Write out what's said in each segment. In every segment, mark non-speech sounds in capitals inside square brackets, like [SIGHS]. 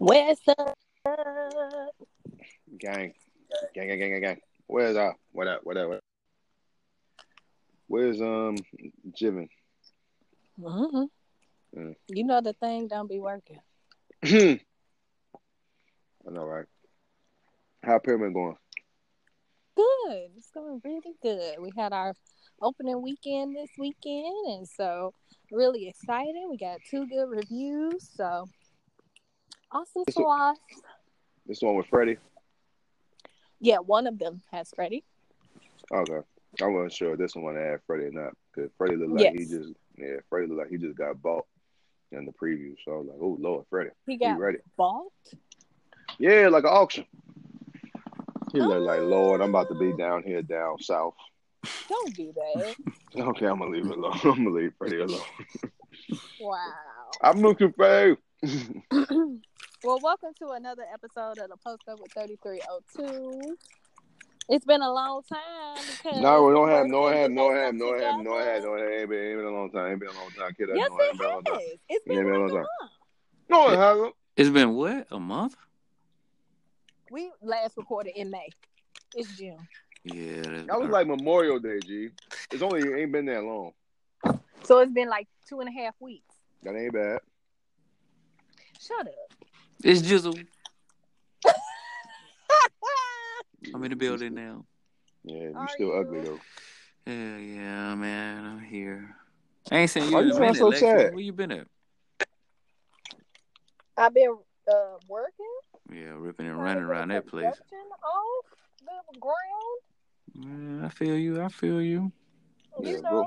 Where's the Gang. Gang, gang, gang, gang, gang. Where's uh what up, what up, what up? Where's um Jimin? hmm Mm. You know the thing don't be working. [CLEARS THROAT] I know, right? How pyramid going? Good. It's going really good. We had our opening weekend this weekend, and so really excited. We got two good reviews, so awesome This one- This one with Freddie? Yeah, one of them has Freddie. Okay. I wasn't sure if this one had Freddie or not. Because Freddie looked like he just yeah, Freddie looked like he just got bought in the preview. So I was like, oh Lord, Freddie. He He got ready. bought. Yeah, like an auction. He looked like, Oh. Lord, I'm about to be down here down south. Don't do that. [LAUGHS] Okay, I'm gonna leave it alone. [LAUGHS] I'm gonna leave Freddie alone. wow. I'm looking for you. [CLEARS THROAT] well, welcome to another episode of the Post Up with 3302. It's been a long time because No, we don't have, the no person have, no that have, got no have, no together- have, no have. Ain't been, ain't been a long time. Ain't been a long time, kid. Yes, no, ain't it been a long time. has. It's Yeah, been been a like long a time. month. No, it hasn't. It's been what? A month? We last recorded in May. It's June. Yeah. that's- That was like Memorial Day, G. It's only it ain't been that long. So it's been like two and a half weeks. That ain't bad. Shut up. It's Jizzle. [LAUGHS] I'm in the building now. Yeah, you Are still you? ugly though. Yeah, yeah, man. I'm here. I ain't seen you Why in you a sound minute, so Lexi. sad? Where you been at? I've been uh, working. Yeah, ripping and running around that place. production Off the ground. Yeah, I feel you. I feel you. You Yeah, know. bro.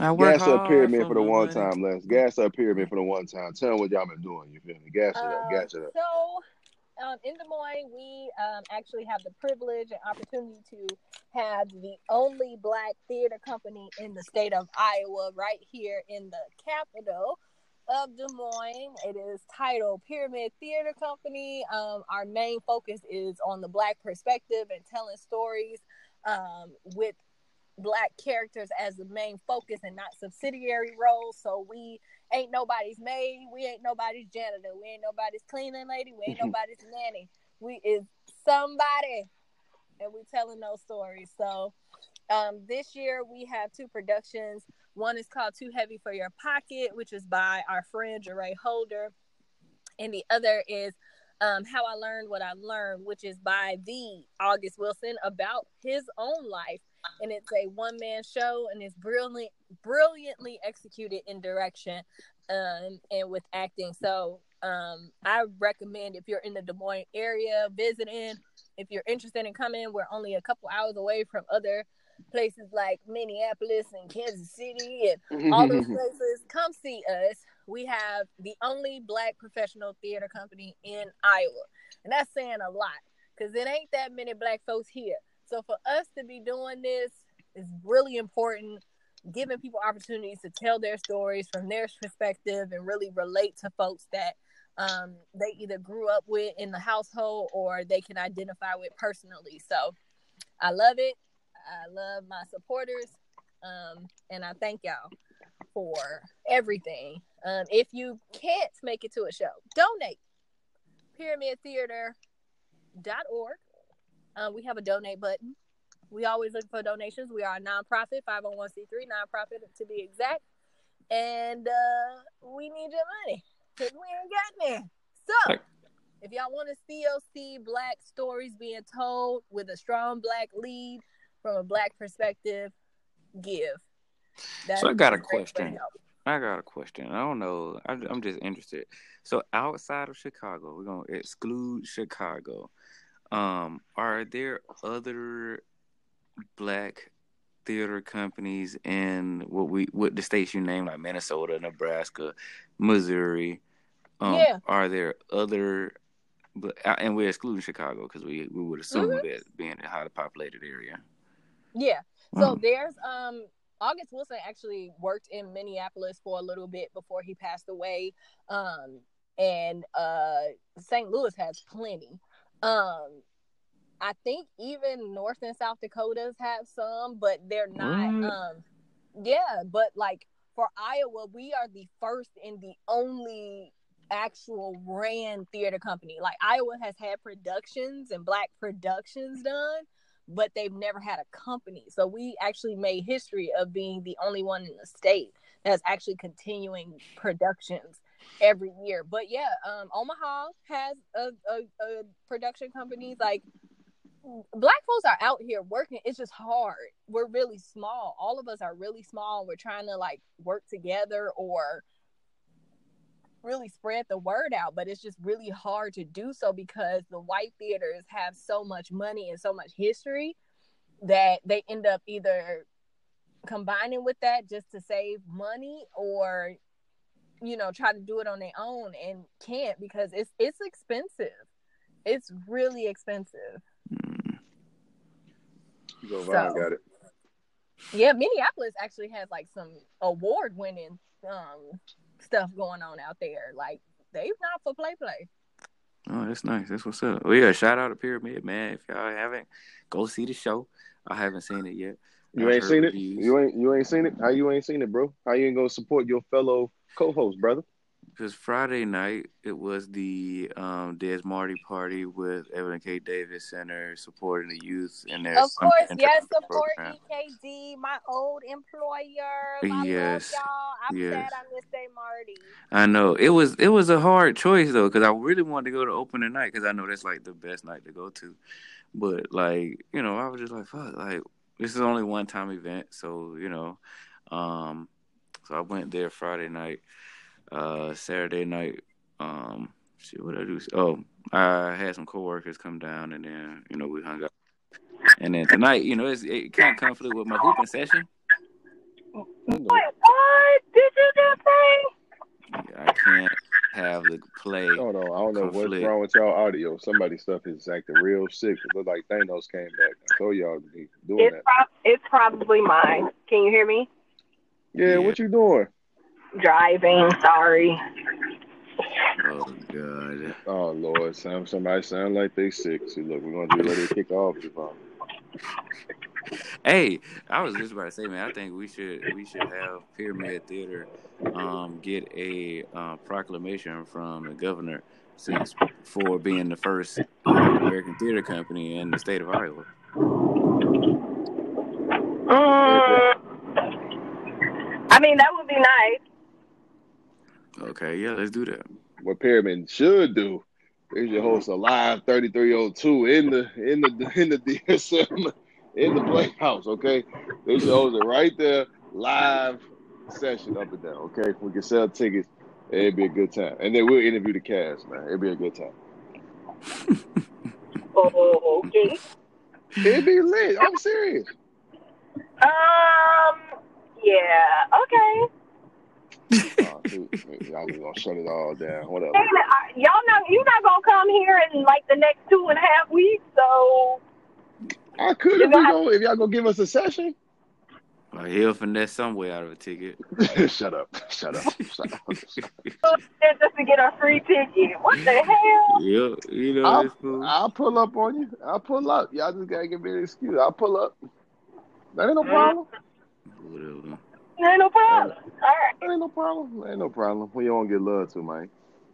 I work Gas up pyramid for the one money. time, Les. Gas up pyramid for the one time. Tell them what y'all been doing. You feel me? Gas it up. Uh, Gas it up. So, um, in Des Moines, we um, actually have the privilege and opportunity to have the only black theater company in the state of Iowa, right here in the capital of Des Moines. It is titled Pyramid Theater Company. Um, our main focus is on the black perspective and telling stories um, with black characters as the main focus and not subsidiary roles. So we ain't nobody's maid, we ain't nobody's janitor, we ain't nobody's cleaning lady, we ain't [LAUGHS] nobody's nanny. We is somebody, and we telling those stories. So um, this year we have two productions. One is called Too Heavy for Your Pocket, which is by our friend Jiréh Holder, and the other is um, How I Learned What I Learned, which is by the August Wilson about his own life and it's a one man show and it's brilliant brilliantly executed in direction um, and with acting. So um, I recommend if you're in the Des Moines area visiting, if you're interested in coming, we're only a couple hours away from other places like Minneapolis and Kansas City and all those [LAUGHS] places. Come see us. We have the only black professional theater company in Iowa. And that's saying a lot because it ain't that many black folks here. So for us to be doing this is really important, giving people opportunities to tell their stories from their perspective and really relate to folks that um, they either grew up with in the household or they can identify with personally. So I love it. I love my supporters. Um, and I thank y'all for everything. Um, if you can't make it to a show, donate. PyramidTheater.org. Um, we have a donate button. We always look for donations. We are a nonprofit, 501c3 nonprofit to be exact. And uh, we need your money because we ain't got there. So, if y'all want to see black stories being told with a strong black lead from a black perspective, give. So I got a great way to question. I got a question. I don't know. I, I'm just interested. So outside of Chicago, we're gonna exclude Chicago. Um, are there other black theater companies in what we what the states you named like Minnesota, Nebraska, Missouri? Um, Yeah. Are there other? But and we're excluding Chicago because we we would assume Mhm. that being a highly populated area. Yeah. So Mm. there's um August Wilson actually worked in Minneapolis for a little bit before he passed away. Um and uh St. Louis has plenty. Um I think even North and South Dakotas have some, but they're not What? um yeah, but like for Iowa, we are the first and the only actual ran theater company. Like Iowa has had productions and black productions done, but they've never had a company. So we actually made history of being the only one in the state that's actually continuing productions every year. But yeah, um, Omaha has a, a, a production company. Like black folks are out here working. It's just hard. We're really small. All of us are really small. We're trying to like work together or really spread the word out, but it's just really hard to do so because the white theaters have so much money and so much history that they end up either combining with that just to save money or you know try to do it on their own and can't because it's it's expensive. It's really expensive. So, got it. yeah minneapolis actually has like some award winning um stuff going on out there. Like they've not for play play. Oh that's nice. That's what's up. Well yeah shout out to pyramid man. If y'all haven't go see the show. I haven't seen it yet. You ain't seen it. You ain't you ain't seen it. How you ain't seen it, bro? How you ain't gonna support your fellow co-host, brother? Because Friday night it was the um, Des Marty party with Evelyn K. Davis Center supporting the youth and their of course, yes, support program. EKD, my old employer. I yes, y'all. I'm yes. sad I missed Des Marty. I know it was it was a hard choice though because I really wanted to go to opening night because I know that's like the best night to go to, but like you know I was just like fuck like this is only one time event, so you know, um, so I went there Friday night, uh, Saturday night. Um, see what I do. Oh, I had some coworkers come down, and then you know we hung out. And then tonight, you know, it's it kind of conflict with my hooping session. Wait, what? Did you just say? I can't have the play. Hold on, I don't know conflict. what's wrong with y'all audio. Somebody's stuff is acting real sick. It looked like Thanos came back. I told y'all to be doing it's that. Pro- it's probably mine. Can you hear me? Yeah, yeah, what you doing? Driving. Sorry. Oh God. Oh Lord, Some somebody sound like they sick. See, look, we're gonna be ready to kick off. [LAUGHS] Hey, I was just about to say, man. I think we should we should have Pyramid Theater um, get a uh, proclamation from the governor since for being the first American theater company in the state of Iowa. Uh, I mean, that would be nice. Okay, yeah, let's do that. What Pyramid should do is your host a live 3302 in the in the in the DSM in the playhouse, okay? They shows it right there, live session up and down, okay? We can sell tickets. It'd be a good time. And then we'll interview the cast, man. It'd be a good time. oh, okay. It'd be lit. I'm serious. Um, yeah, okay. oh, y'all gonna shut it all down. Whatever. Hey, y'all know you're not gonna come here in like the next two and a half weeks, so I could if, we go, if y'all gonna give us a session. Well, he'll finesse some way out of a ticket. [LAUGHS] shut up. Shut up. Shut up. Just to get a free ticket. What the hell? Yeah, you know, I'll, I'll, pull up on you. I'll pull up. Y'all just gotta give me an excuse. I'll pull up. That ain't no mm. problem. Whatever. ain't no problem. All right. Ain't no problem. ain't no problem. We don't get love too, man.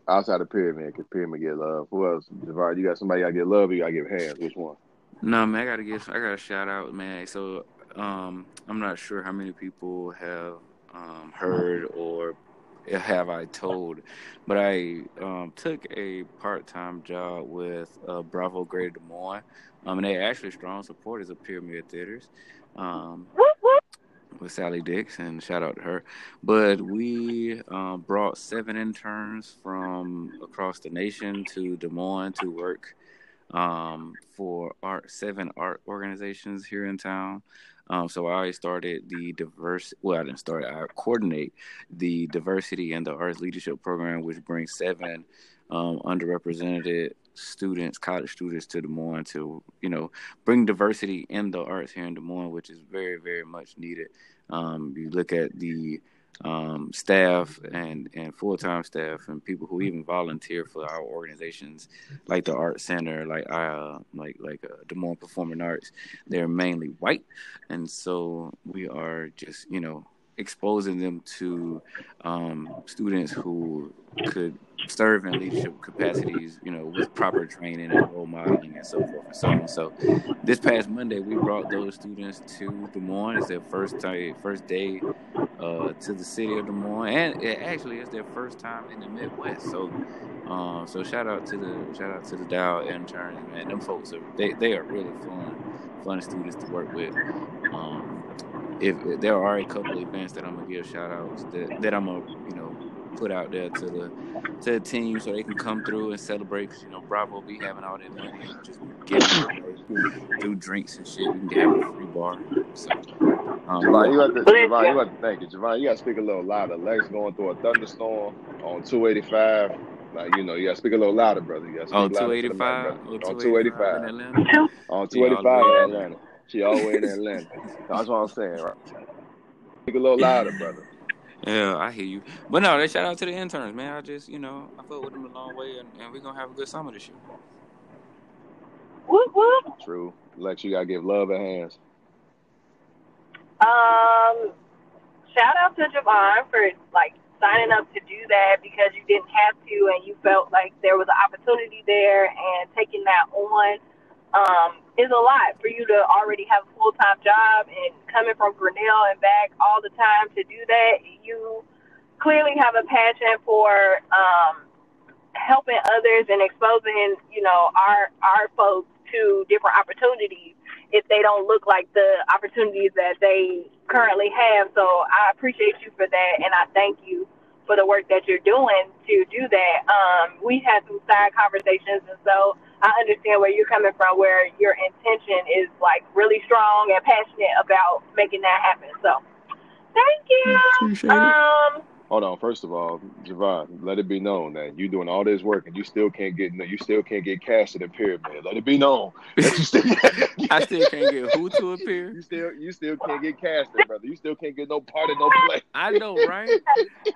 Outside of Pyramid, because Pyramid get love. Who else? Javard, you got somebody I get love or you gotta give hands? Which one? No, man, I gotta give. I gotta shout out, man. So, um, I'm not sure how many people have um, heard or have I told, but I um, took a part-time job with uh, Bravo Greater Des Moines, um, and they actually strong supporters of Pyramid Theaters. Um, with Sally Dix, and shout out to her. But we um, brought seven interns from across the nation to Des Moines to work um, for art seven art organizations here in town. Um, so I started the diverse. Well, I didn't start. I coordinate the diversity and the arts leadership program, which brings seven um, underrepresented students, college students, to Des Moines to you know bring diversity in the arts here in Des Moines, which is very very much needed. Um, you look at the um, staff and, and full time staff and people who even volunteer for our organizations, like the Art Center, like uh, like like uh, Des Moines Performing Arts. They're mainly white, and so we are just you know exposing them to um, students who could serve in leadership capacities, you know, with proper training and role modeling and so forth and so on. So this past Monday, we brought those students to Des Moines. It's their first time, first day uh, to the city of Des Moines, and it actually it's their first time in the Midwest. So, um, so shout out to the shout out to the Dow interns, man. Them folks are they, they are really fun, fun students to work with. Um, if, if there are a couple events that I'm gonna give shout outs that, that I'm gonna you know put out there to the to the team so they can come through and celebrate. Cause you know Bravo be having all that money and just get do drinks and shit. We can have a free bar. So, um, Javon, you got to Javon, you got to thank you. Javon, you got to speak a little louder. Lex going through a thunderstorm on 285. Like you know, you got to speak a little louder, brother. You got to speak on louder to the 285, mic, brother. on on 285 in 285, Atlanta. on She all the 285 in in Atlanta. She all the way in Atlanta. That's what I'm saying, right? Speak a little louder, brother. [LAUGHS] Yeah, I hear you. But no, they shout out to the interns, man. I just, you know, I fuck with them a long way, and, and we're gonna have a good summer this year. Whoop whoop. True. Lex, you got to give love a hands. Um, shout out to Javon for like signing up to do that because you didn't have to and you felt like there was an opportunity there and taking that on um, is a lot for you to already have a full time job and coming from Grinnell and back all the time to do that. You clearly have a passion for um, helping others and exposing, you know, our our folks to different opportunities if they don't look like the opportunities that they currently have. So I appreciate you for that, and I thank you for the work that you're doing to do that. Um, we had some side conversations, and so I understand where you're coming from, where your intention is like really strong and passionate about making that happen. So thank you. Appreciate it. Um, Hold on. First of all, Javon, let it be known that you're doing all this work and you still can't get you still can't get casted in pyramid. Let it be known that you still [LAUGHS] I still can't get who to appear. you still you still can't get casted, brother. You still can't get no part of no play. I know, right?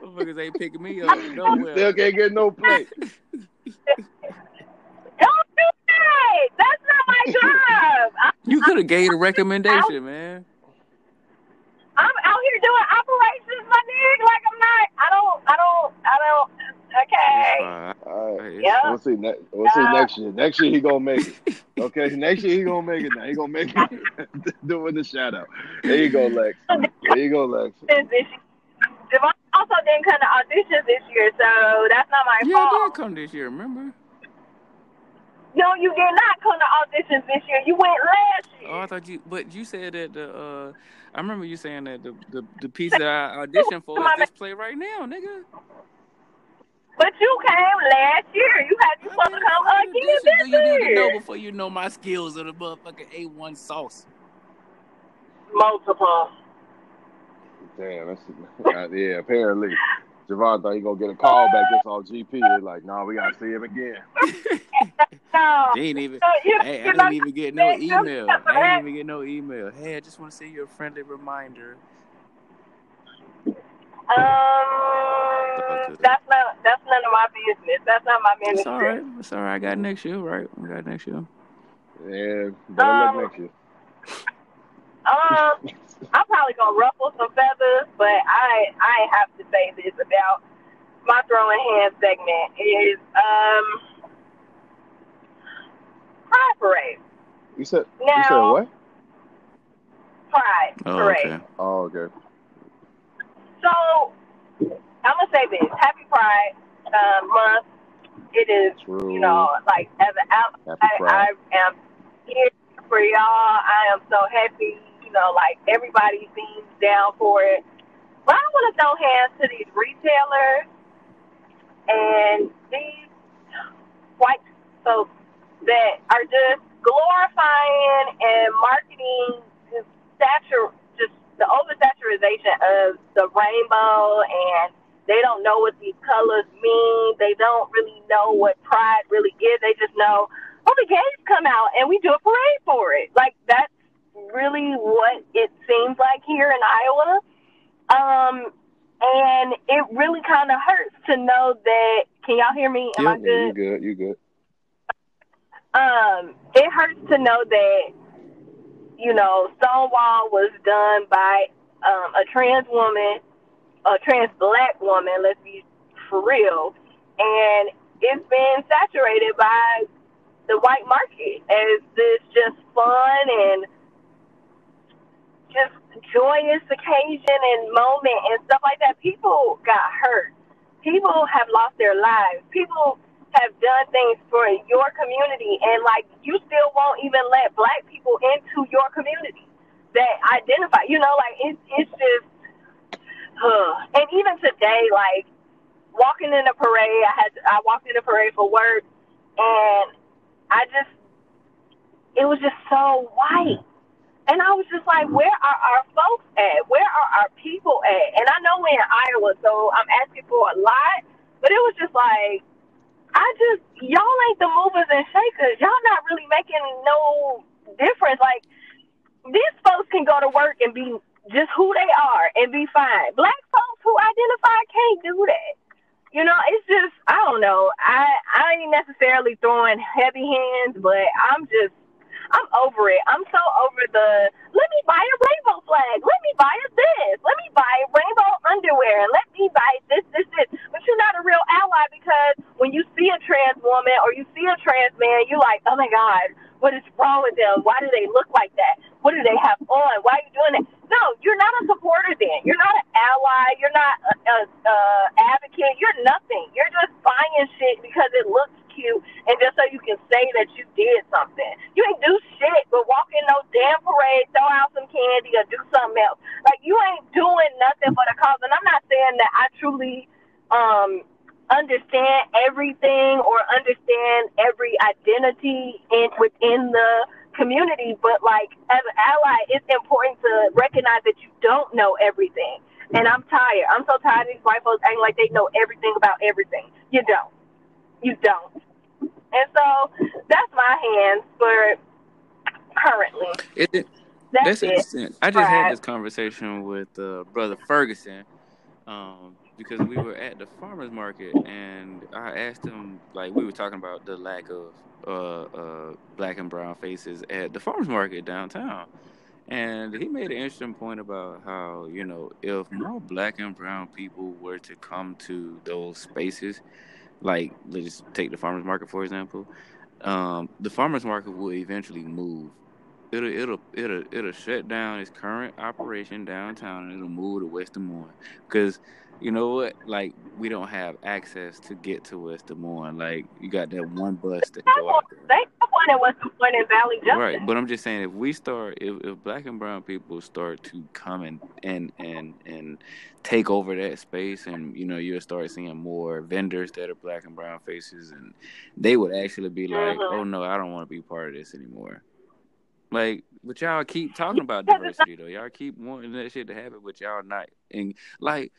Motherfuckers ain't picking me up You nowhere. still can't get no play. [LAUGHS] don't do that. That's not my job. [LAUGHS] I, You could have gave a recommendation, man. I'm out here doing operations, my nigga. Like I'm not. I don't. I don't. I don't. Okay. It's fine. All right. It's- Yeah. We'll see. Ne- we'll see Uh, next year. Next year he gonna make it. [LAUGHS] Okay. Next year he gonna make it. Now he gonna make it. [LAUGHS] Doing the shout out. There you go, Lex. There you go, Lex. This year. Devon also didn't come to auditions this year, so that's not my fault. Yeah, I fault. did come this year, remember? No, you did not come to auditions this year. You went last year. Oh, I thought you, but you said that the, uh, I remember you saying that the, the, the piece that I auditioned for is this play right now, nigga. But you came last year. You had you supposed to come What again auditions this do you need to know before you know my skills of the motherfucking A1 sauce? Multiple. Damn. That's [LAUGHS] yeah. Apparently, Javon thought he gonna get a call back just off GP. He's like, no, we gotta see him again. [LAUGHS] No. They ain't even, So, you, hey, I you didn't even get no email. I back. didn't even get no email. Hey, I just want to send you a friendly reminder. Um, that's not that's none of my business. That's not my business. It's all right. It's all right. I got next year, right? I got next year. Yeah. Better Um, luck next year. Um, [LAUGHS] I'm probably gonna ruffle some feathers, but I I have to say this about my throwing hand segment is um Pride Parade. You said you said what? Pride Oh, Parade. okay. Oh, okay. So I'm gonna say this: Happy Pride uh, Month. It is, True. you know, like as an out, I, I am here for y'all. I am so happy. You know, like everybody seems down for it. But I want to throw hands to these retailers and these white folks that are just glorifying and marketing this satur just the oversaturation of the rainbow and they don't know what these colors mean. They don't really know what pride really is. They just know, oh, the gays come out and we do a parade for it. Like that's really what it seems like here in Iowa. Um, and it really kind of hurts to know that. Can y'all hear me? Am I good? you good. You good. Um, it hurts to know that, you know, Stonewall was done by um, a trans woman, a trans black woman, let's be for real. and it's been saturated by the white market as this just fun and just joyous occasion and moment and stuff like that. People got hurt. People have lost their lives. People have done things for your community and like you still won't even let black people into your community that identify you know like it's it's just uh, and even today like walking in a parade i had i walked in a parade for work and i just it was just so white and I was just like, where are our folks at? Where are our people at? And I know we're in Iowa, so I'm asking for a lot, but it was just like, I just y'all ain't the movers and shakers. Y'all not really making no difference. Like these folks can go to work and be just who they are and be fine. Black folks who identify can't do that. You know, it's just I don't know. I I ain't necessarily throwing heavy hands, but I'm just I'm over it. I'm so over the let me buy a rainbow flag. Let me buy a this. Let me buy rainbow underwear. And let me buy this, this, this. But you're not a real ally because when you see a trans woman or you see a trans man, you're like, oh my God, what is wrong with them? Why do they look like that? What do they have on? Why are you doing that? No, you're not a supporter then. You're not an ally. You're not a, a, a advocate. You're nothing. You're just buying shit because it looks cute and just so you can say that you did something. You ain't do shit but walk in no damn parade, throw out some candy, or do something else. Like you ain't doing nothing for the cause. And I'm not saying that I truly um understand everything or understand every identity in within the community, but like as an ally, it's important to recognize that you don't know everything. And I'm tired. I'm so tired of these white folks acting like they know everything about everything. You don't you don't. And so that's my hands for currently. It, that's, that's interesting. I just had this conversation with uh, brother Ferguson um, because we were at the farmers market and I asked him like we were talking about the lack of uh, uh, black and brown faces at the farmers market downtown. And he made an interesting point about how, you know, if more black and brown people were to come to those spaces, like let's take the farmers market for example. Um, the farmers market will eventually move. It'll it'll it'll it'll shut down its current operation downtown and it'll move to West Des Moines because you know what? Like we don't have access to get to West Des Moines. Like you got that one bus that go out there. They have one at West Des Moines in Valley Junction. Right, but I'm just saying if we start, if, if black and brown people start to come and and and and take over that space, and you know you'll start seeing more vendors that are black and brown faces, and they would actually be like, mm-hmm. oh no, I don't want to be part of this anymore. Like, but y'all keep talking about diversity though. Y'all keep wanting that shit to happen, but y'all not. And like,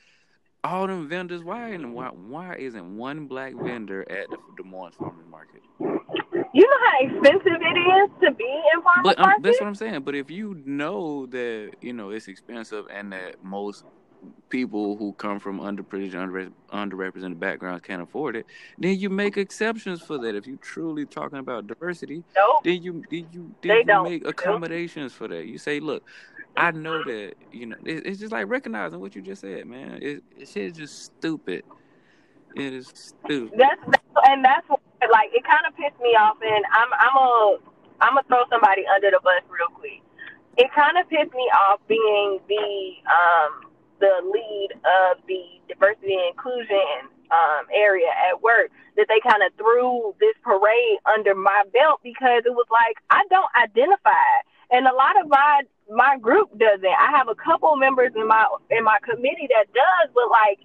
all them vendors. Why and why why isn't one black vendor at the Des Moines Farmers Market? You know how expensive it is to be in farmers but, um, market. That's what I'm saying. But if you know that you know it's expensive and that most people who come from underprivileged, under, underrepresented backgrounds can't afford it, then you make exceptions for that. If you're truly talking about diversity, nope. then you then you then you make accommodations nope. for that. You say, look, I know that you know it, it's just like recognizing what you just said, man. It, it shit is just stupid. It is stupid. That's, that's and that's what, like it kind of pissed me off, and I'm I'm a I'm gonna throw somebody under the bus real quick. It kind of pissed me off being the um the lead of the diversity and inclusion um, area at work that they kind of threw this parade under my belt because it was like I don't identify, and a lot of my my group doesn't. I have a couple members in my in my committee that does, but like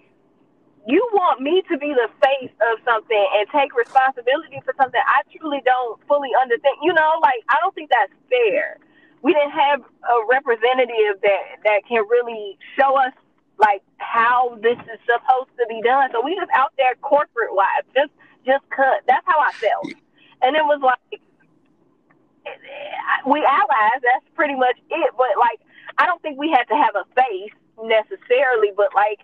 you want me to be the face of something and take responsibility for something I truly don't fully understand. You know, like I don't think that's fair. We didn't have a representative that that can really show us like how this is supposed to be done. So we just out there corporate wise, just just cut. That's how I felt. And it was like we allies. That's pretty much it. But like, I don't think we had to have a face necessarily. But like,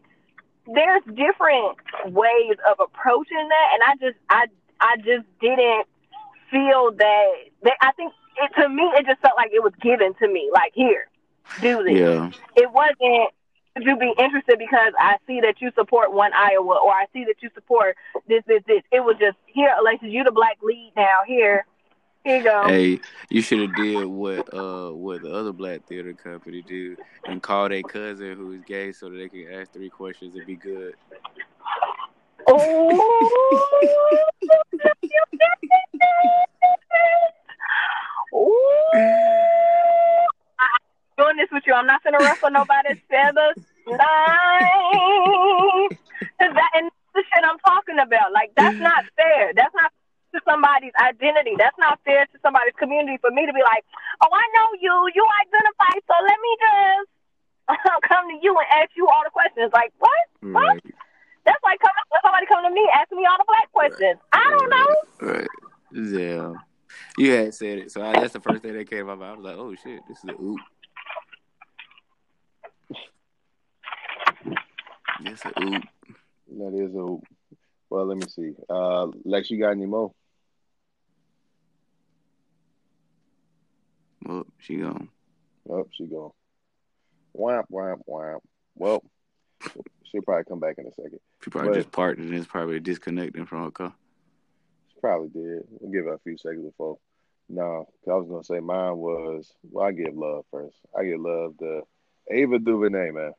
there's different ways of approaching that, and I just, I, I just didn't feel that. that I think it, to me, it just felt like it was given to me. Like, here, do this. Yeah. It wasn't. Would you be interested because I see that you support one Iowa or I see that you support this, this, this. It was just here, Alexis, you the black lead now. Here, here you go. Hey, you should have did what uh what the other black theater company do and call their cousin who's gay so that they can ask three questions and be good. Oh, [LAUGHS] [LAUGHS] [LAUGHS] doing this with you. I'm not gonna ruffle nobody's feathers. Nice. That, and the shit I'm talking about. Like that's not fair. That's not to somebody's identity. That's not fair to somebody's community for me to be like, oh, I know you. You identify, so let me just [LAUGHS] come to you and ask you all the questions. Like what? What? Right. That's like coming, somebody coming to me asking me all the black questions. I don't know. Right. Yeah. You had said it, so I, that's the first thing that came to my mind. I was like, "Oh shit, this is a oop." It's a oop. That is a. Well, let me see. Uh, Lex, you got any more? Well, she gone. Oh, she gone. Wham, wham, wham. Well, she'll probably come back in a second. She probably But- just parked and is probably disconnecting from her car. She probably did. We'll give her a few seconds before. No, 'cause I was gonna say mine was. Well, I give love first. I give love to Ava DuVernay, man.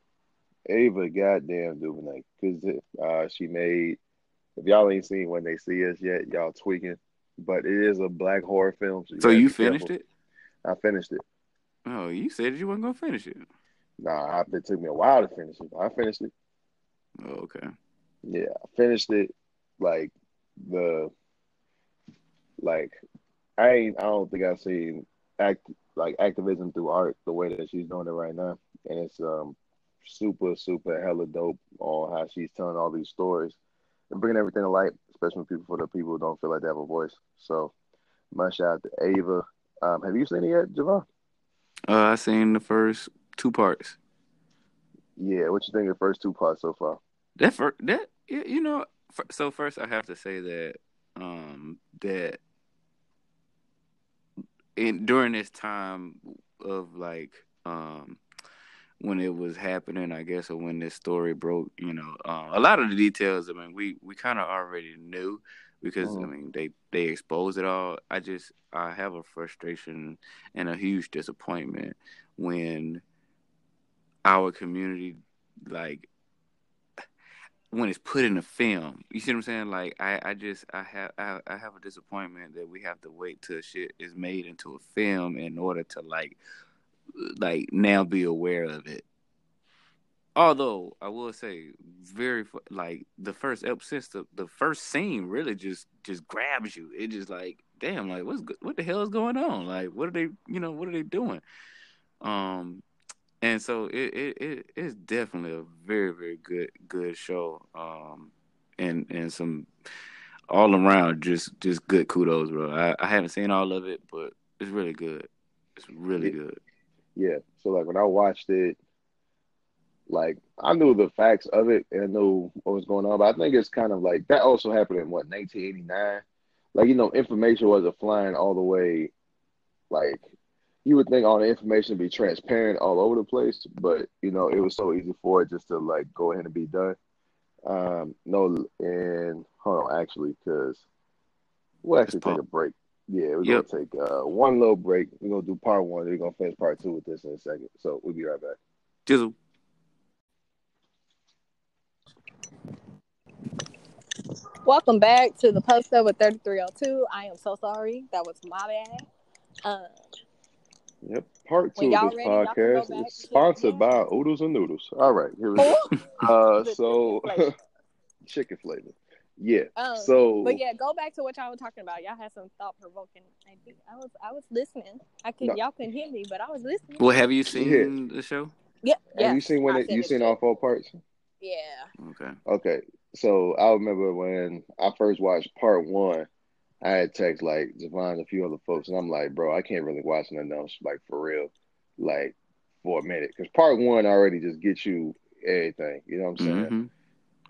Ava goddamn DuVernay, because uh, she made. If y'all ain't seen when they see us yet, y'all tweaking. But it is a black horror film. So gotta you be careful. finished it? I finished it. Oh, you said you weren't gonna finish it. Nah, I- it took me a while to finish it. I finished it. Oh, okay. Yeah, I finished it. Like the, like I ain't. I don't think I've seen act like activism through art the way that she's doing it right now, and it's um super super hella dope on how she's telling all these stories and bringing everything to light, especially when people for the people who don't feel like they have a voice. So, my shout out to Ava. Um, have you seen it yet, Javon? Uh, I seen the first two parts. Yeah, what you think of the first two parts so far? That first, that you you know. So first, I have to say that um that in during this time of like um when it was happening, I guess, or when this story broke, you know, uh, a lot of the details. I mean, we we kind of already knew because I Mhm. mean they they exposed it all. I just I have a frustration and a huge disappointment when our community like when it's put in a film. You see what I'm saying? Like I, I just I have I, I have a disappointment that we have to wait till shit is made into a film in order to like like now be aware of it. Although I will say, very like the first episode, the, the first scene really just just grabs you. It just like, damn, like what's what the hell is going on? Like, what are they, you know, what are they doing? Um, and so it it, it it's definitely a very very good good show. Um, and and some all around just just good kudos, bro. I, I haven't seen all of it, but it's really good. It's really good. Yeah. So like when I watched it, like I knew the facts of it and I knew what was going on, but I think it's kind of like that also happened in what 1989. Like you know, information wasn't flying all the way. Like you would think all the information would be transparent all over the place, but you know it was so easy for it just to like go ahead and be done. Um, no, and hold on, actually, because we'll actually take a break. Yeah, we're Yep. gonna take uh, one little break. We're gonna do part one. We're gonna finish part two with this in a second. So we'll be right back. Jizzle. Welcome back to the post up with 3302. I am so sorry. That was my bad. Um, Yep. Part two of this ready, y'all can go podcast back is sponsored by Oodles and Noodles. All right, here we go. [LAUGHS] Uh, so chicken flavor. [LAUGHS] Yeah. Um, so but yeah, go back to what y'all were talking about. Y'all had some thought provoking. I was I was listening. I could No. y'all couldn't hear me, but I was listening. Well, have you seen the show? Yeah, have you seen when it, you seen it. all four parts? Yeah. Okay. Okay. So I remember when I first watched part one, I had text like Javon and a few other folks, and I'm like, bro, I can't really watch nothing else like for real, like for a minute, because part one already just gets you everything. You know what I'm saying? hmm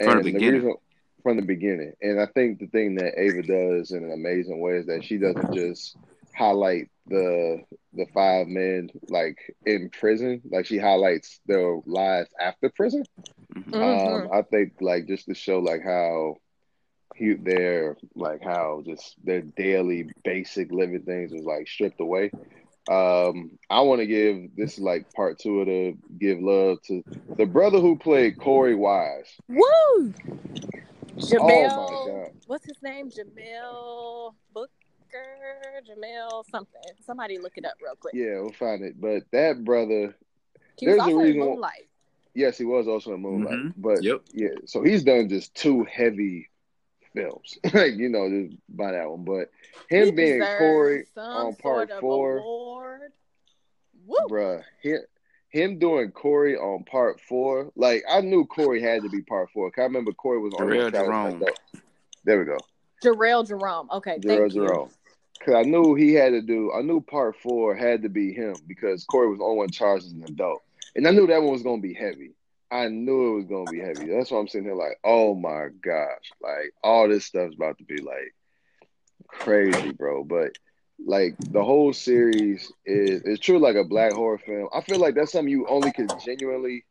From the And reason from the beginning. And I think the thing that Ava does in an amazing way is that she doesn't just highlight the the five men like in prison. Like she highlights their lives after prison. Mhm. Mhm. Um, I think like just to show like how he they're like how just their daily basic living things is like stripped away. Um, I want to give this like part two of the give love to the brother who played Korey Wise. Woo! Jamel, Oh what's his name? Jamel Booker, Jamel something. Somebody look it up real quick. Yeah, we'll find it. But that brother, He was there's a also in reason why- Moonlight. yes, he was also in Moonlight. Mhm. But Yep. yeah, so he's done just two heavy films, [LAUGHS] like you know, just by that one. But him He being deserves Korey some on part sort of four, award. Woo! bruh, him, him doing Korey on part four, like I knew Korey had to be part four. Cause I remember Korey was on Jharrel Charles Jerome. Mandel. There we go, Jharrel Jerome. Okay, Jharrel. Jerome. Because I knew he had to do. I knew part four had to be him because Korey was the only one charged as an adult, and I knew that one was gonna be heavy. I knew it was gonna be heavy. That's why I'm sitting here like, oh my gosh, like all this stuff's about to be like crazy, bro. But like the whole series is it's true like a black horror film. I feel like that's something you only can genuinely,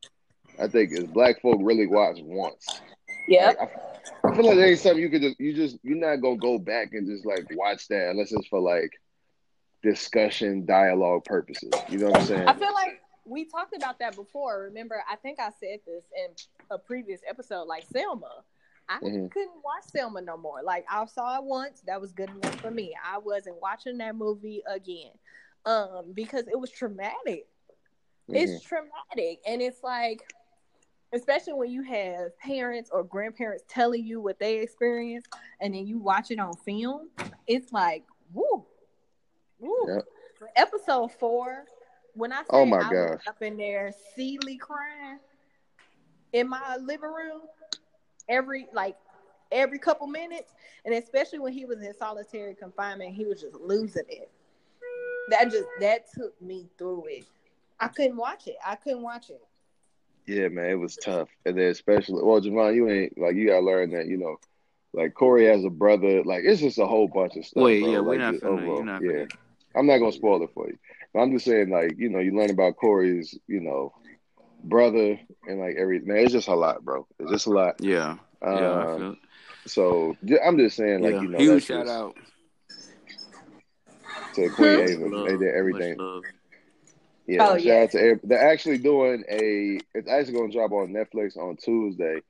I think, is black folk really watch once. Yeah. Like, I, I feel like there ain't something you could just you just you're not gonna go back and just like watch that unless it's for like discussion dialogue purposes. You know what I'm saying? I feel like we talked about that before. Remember, I think I said this in a previous episode, like Selma. I Mhm. couldn't watch Selma no more. Like I saw it once, that was good enough for me. I wasn't watching that movie again. Um, because it was traumatic. Mhm. It's traumatic. And it's like especially when you have parents or grandparents telling you what they experienced and then you watch it on film, it's like, woo. Woo. Yep. Episode four, when I say Oh my I gosh. up in there seely crying in my living room every like every couple minutes, and especially when he was in solitary confinement, he was just losing it. That just that took me through it. I couldn't watch it. I couldn't watch it. Yeah, man, it was tough. And then especially well, Javon, you ain't like you gotta learn that, you know, like Korey has a brother, like it's just a whole bunch of stuff. Wait, bro. yeah, we're not just finna. overall, You're not yeah. finna. I'm not gonna spoil it for you. But I'm just saying, like, you know, you learn about Korey's, you know, brother and like every man, it's just a lot, bro. It's just a lot. Yeah, yeah. I Um, feel it. so j- I'm just saying, like, yeah. you know, huge shout just out. to Queen Much Ava. Love, They did everything. Yeah, Oh, shout yeah. out to every, they're actually doing a it's actually gonna drop on Netflix on Tuesday.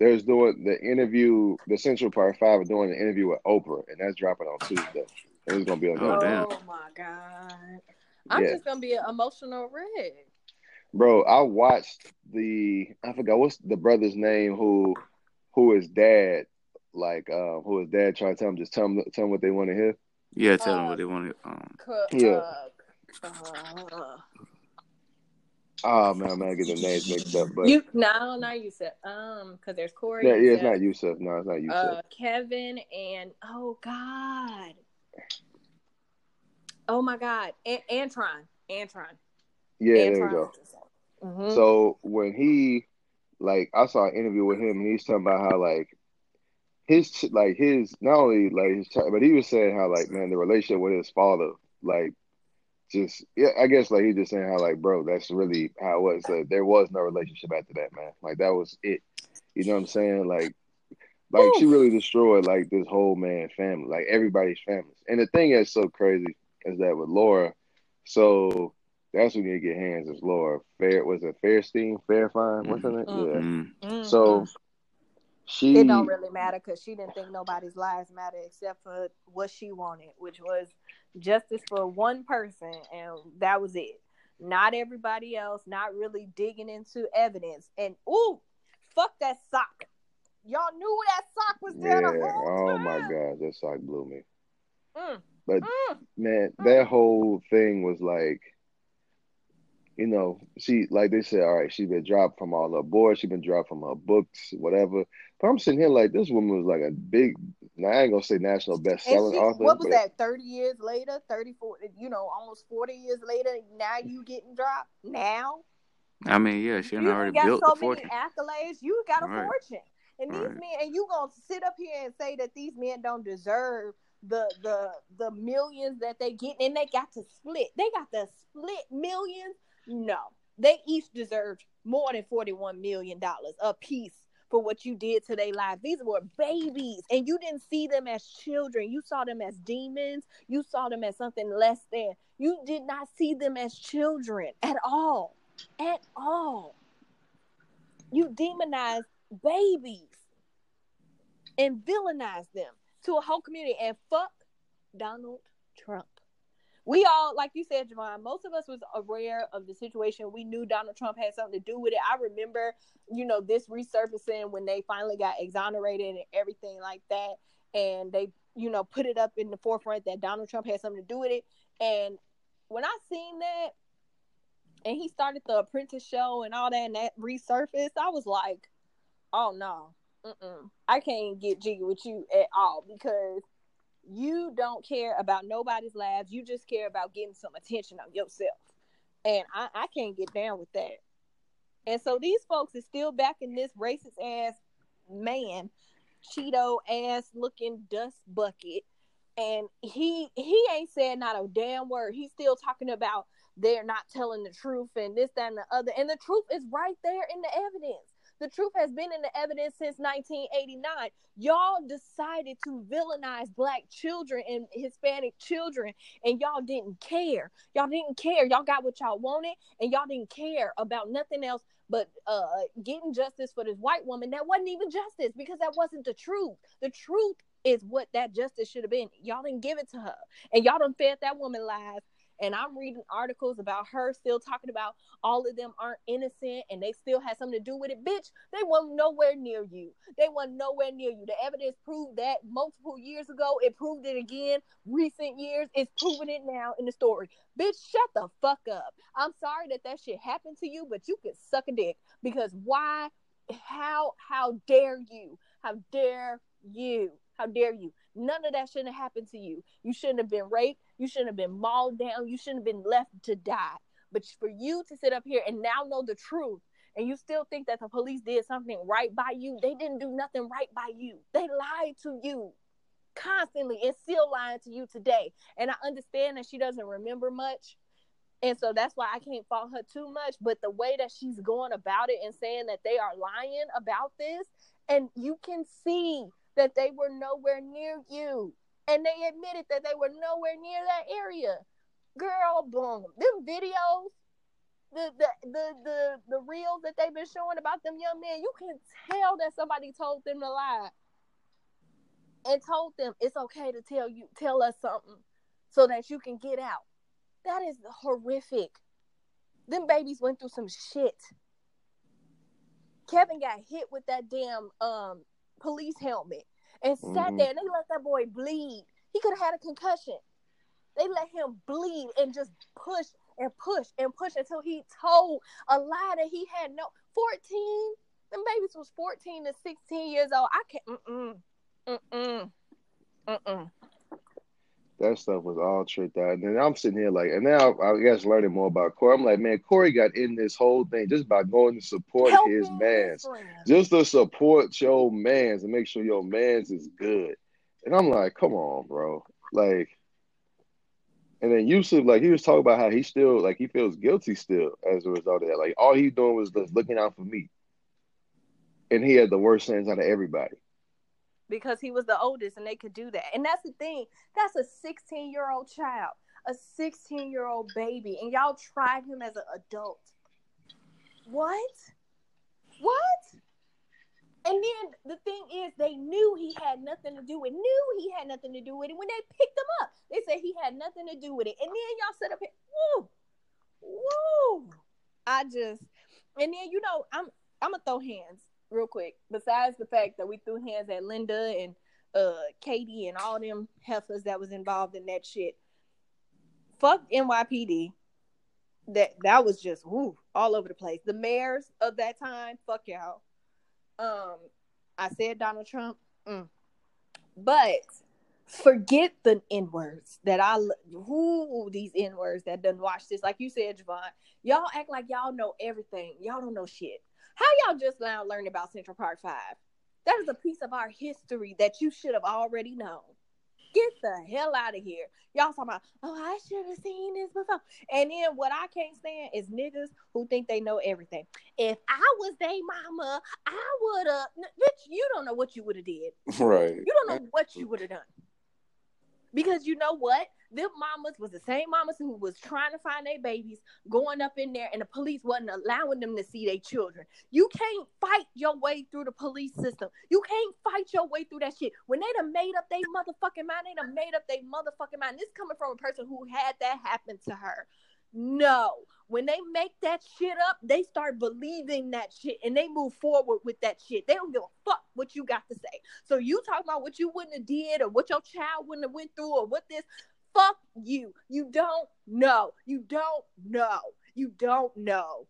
There's doing the interview, the Central Park Five are doing an interview with Oprah, and that's dropping on Tuesday. And it's gonna be on Oh, Netflix. damn. my god. I'm Yeah. just gonna be an emotional wreck. Bro, I watched the I forgot what's the brother's name who who is dad like uh who his dad trying to tell him just tell him tell him what they want to hear. Yeah, tell them Uh, what they wanted. Um, Co- Yeah. Uh, uh, Oh man, I'm gonna get the names mixed up, but you no, not Yusef. Um, because there's Korey. yeah, yeah, it's Yusef, not Yusef. No, it's not Yusef. uh, Kevin and oh god, oh my god, An- Antron, Antron, yeah, there we go. Hmm So when he like I saw an interview with him and he's talking about how like his like his not only like his but he was saying how like man the relationship with his father like just yeah I guess like he just saying how like bro that's really how it was like, there was no relationship after that man. Like that was it. You know what I'm saying? Like like she really destroyed like this whole man family like everybody's families. And the thing that's so crazy is that with Laura so that's when you get hands is Laura Fair was it Fairstein Fairfine what's her name Mhm. yeah mm, so she it don't really matter because she didn't think nobody's lives matter except for what she wanted, which was justice for one person, and that was it. Not everybody else. Not really digging into evidence. And ooh, fuck that sock. Y'all knew that sock was there yeah the whole oh time. my god that sock blew me Mm, but mm. man that whole thing was like you know she like they said all right she been dropped from all her boards she been dropped from her books whatever but I'm sitting here like this woman was like a big now I ain't gonna say national best-selling she, author what was but that? Thirty years later, thirty-four. You know, almost forty years later. Now you getting dropped. Now I mean, yeah, she done already got built so the many fortune. accolades. You got a Right. fortune, and these Right. men, and you gonna sit up here and say that these men don't deserve the the the millions that they get and they got to split. They got to split millions. No, they each deserved more than 41 million dollars a piece for what you did to their lives. These were babies, and you didn't see them as children. You saw them as demons. You saw them as something less than. You did not see them as children at all. At all. You demonized babies and villainized them to a whole community. And fuck Donald Trump. We all, like you said, Javon, most of us was aware of the situation. We knew Donald Trump had something to do with it. I remember, you know, this resurfacing when they finally got exonerated and everything like that. And they, you know, put it up in the forefront that Donald Trump had something to do with it. And when I seen that, and he started the Apprentice show and all that, and that resurfaced, I was like, oh no, Mm-mm. I can't get jiggy with you at all because you don't care about nobody's lives. You just care about getting some attention on yourself. And I, I can't get down with that. And so these folks is still backing this racist ass man, Cheeto ass looking dust bucket. And he he ain't said not a damn word. He's still talking about they're not telling the truth and this, that, and the other. And the truth is right there in the evidence. The truth has been in the evidence since 1989. Y'all decided to villainize black children and Hispanic children, and y'all didn't care. Y'all didn't care. Y'all got what y'all wanted, and y'all didn't care about nothing else but uh, getting justice for this white woman. That wasn't even justice because that wasn't the truth. The truth is what that justice should have been. Y'all didn't give it to her, and y'all done fed that woman lies and I'm reading articles about her still talking about all of them aren't innocent and they still had something to do with it. Bitch, they weren't nowhere near you. They weren't nowhere near you. The evidence proved that multiple years ago. It proved it again. Recent years, it's proving it now in the story. Bitch, shut the fuck up. I'm sorry that that shit happened to you, but you could suck a dick because why? How? How dare you? How dare you? How dare you? None of that shouldn't have happened to you. You shouldn't have been raped. You shouldn't have been mauled down. You shouldn't have been left to die. But for you to sit up here and now know the truth and you still think that the police did something right by you, they didn't do nothing right by you. They lied to you constantly and still lying to you today. And I understand that she doesn't remember much. And so that's why I can't fault her too much. But the way that she's going about it and saying that they are lying about this, and you can see that they were nowhere near you. And they admitted that they were nowhere near that area. Girl, boom. Them videos, the the the the, the reels that they've been showing about them young men, you can tell that somebody told them to lie. And told them it's okay to tell you tell us something so that you can get out. That is horrific. Them babies went through some shit. Kevin got hit with that damn um police helmet and sat mm-hmm. there and they let that boy bleed. He could have had a concussion. They let him bleed and just push and push and push until he told a lie that he had no 14. Them babies was 14 to 16 years old. I can't mm mm mm mm mm that stuff was all tricked out. And then I'm sitting here like, and now I guess learning more about Korey. I'm like, man, Korey got in this whole thing just by going to support Help his mans, just to support your mans and make sure your mans is good. And I'm like, come on, bro, like. And then Yusef, like he was talking about how he still like he feels guilty still as a result of that. Like all he doing was just looking out for me, and he had the worst sentence out of everybody because he was the oldest and they could do that. And that's the thing. That's a 16 year old child, a 16 year old baby, and y'all tried him as an adult. What? What? And then the thing is, they knew he had nothing to do with. It. Knew he had nothing to do with it when they picked him up. They said he had nothing to do with it, and then y'all set up here. Woo, woo. I just, and then you know, I'm I'm gonna throw hands real quick. Besides the fact that we threw hands at Linda and uh Katie and all them heifers that was involved in that shit. Fuck NYPD. That that was just woo, all over the place. The mayors of that time, fuck y'all. Um, I said Donald Trump, mm. but forget the N words that I who these N words that done watch this. Like you said, Javon, y'all act like y'all know everything. Y'all don't know shit. How y'all just now learned about Central Park Five? That is a piece of our history that you should have already known. Get the hell out of here. Y'all talking about, oh, I should have seen this before. And then what I can't stand is niggas who think they know everything. If I was their mama, I would have. Bitch, you don't know what you would have did. Right. You don't know what you would have done. Because you know what? Them mamas was the same mamas who was trying to find their babies, going up in there, and the police wasn't allowing them to see their children. You can't fight your way through the police system. You can't fight your way through that shit. When they done made up their motherfucking mind, they done made up their motherfucking mind. This coming from a person who had that happen to her. No. When they make that shit up, they start believing that shit and they move forward with that shit. They don't give a fuck what you got to say. So you talk about what you wouldn't have did or what your child wouldn't have went through or what this fuck you. You don't know. You don't know. You don't know.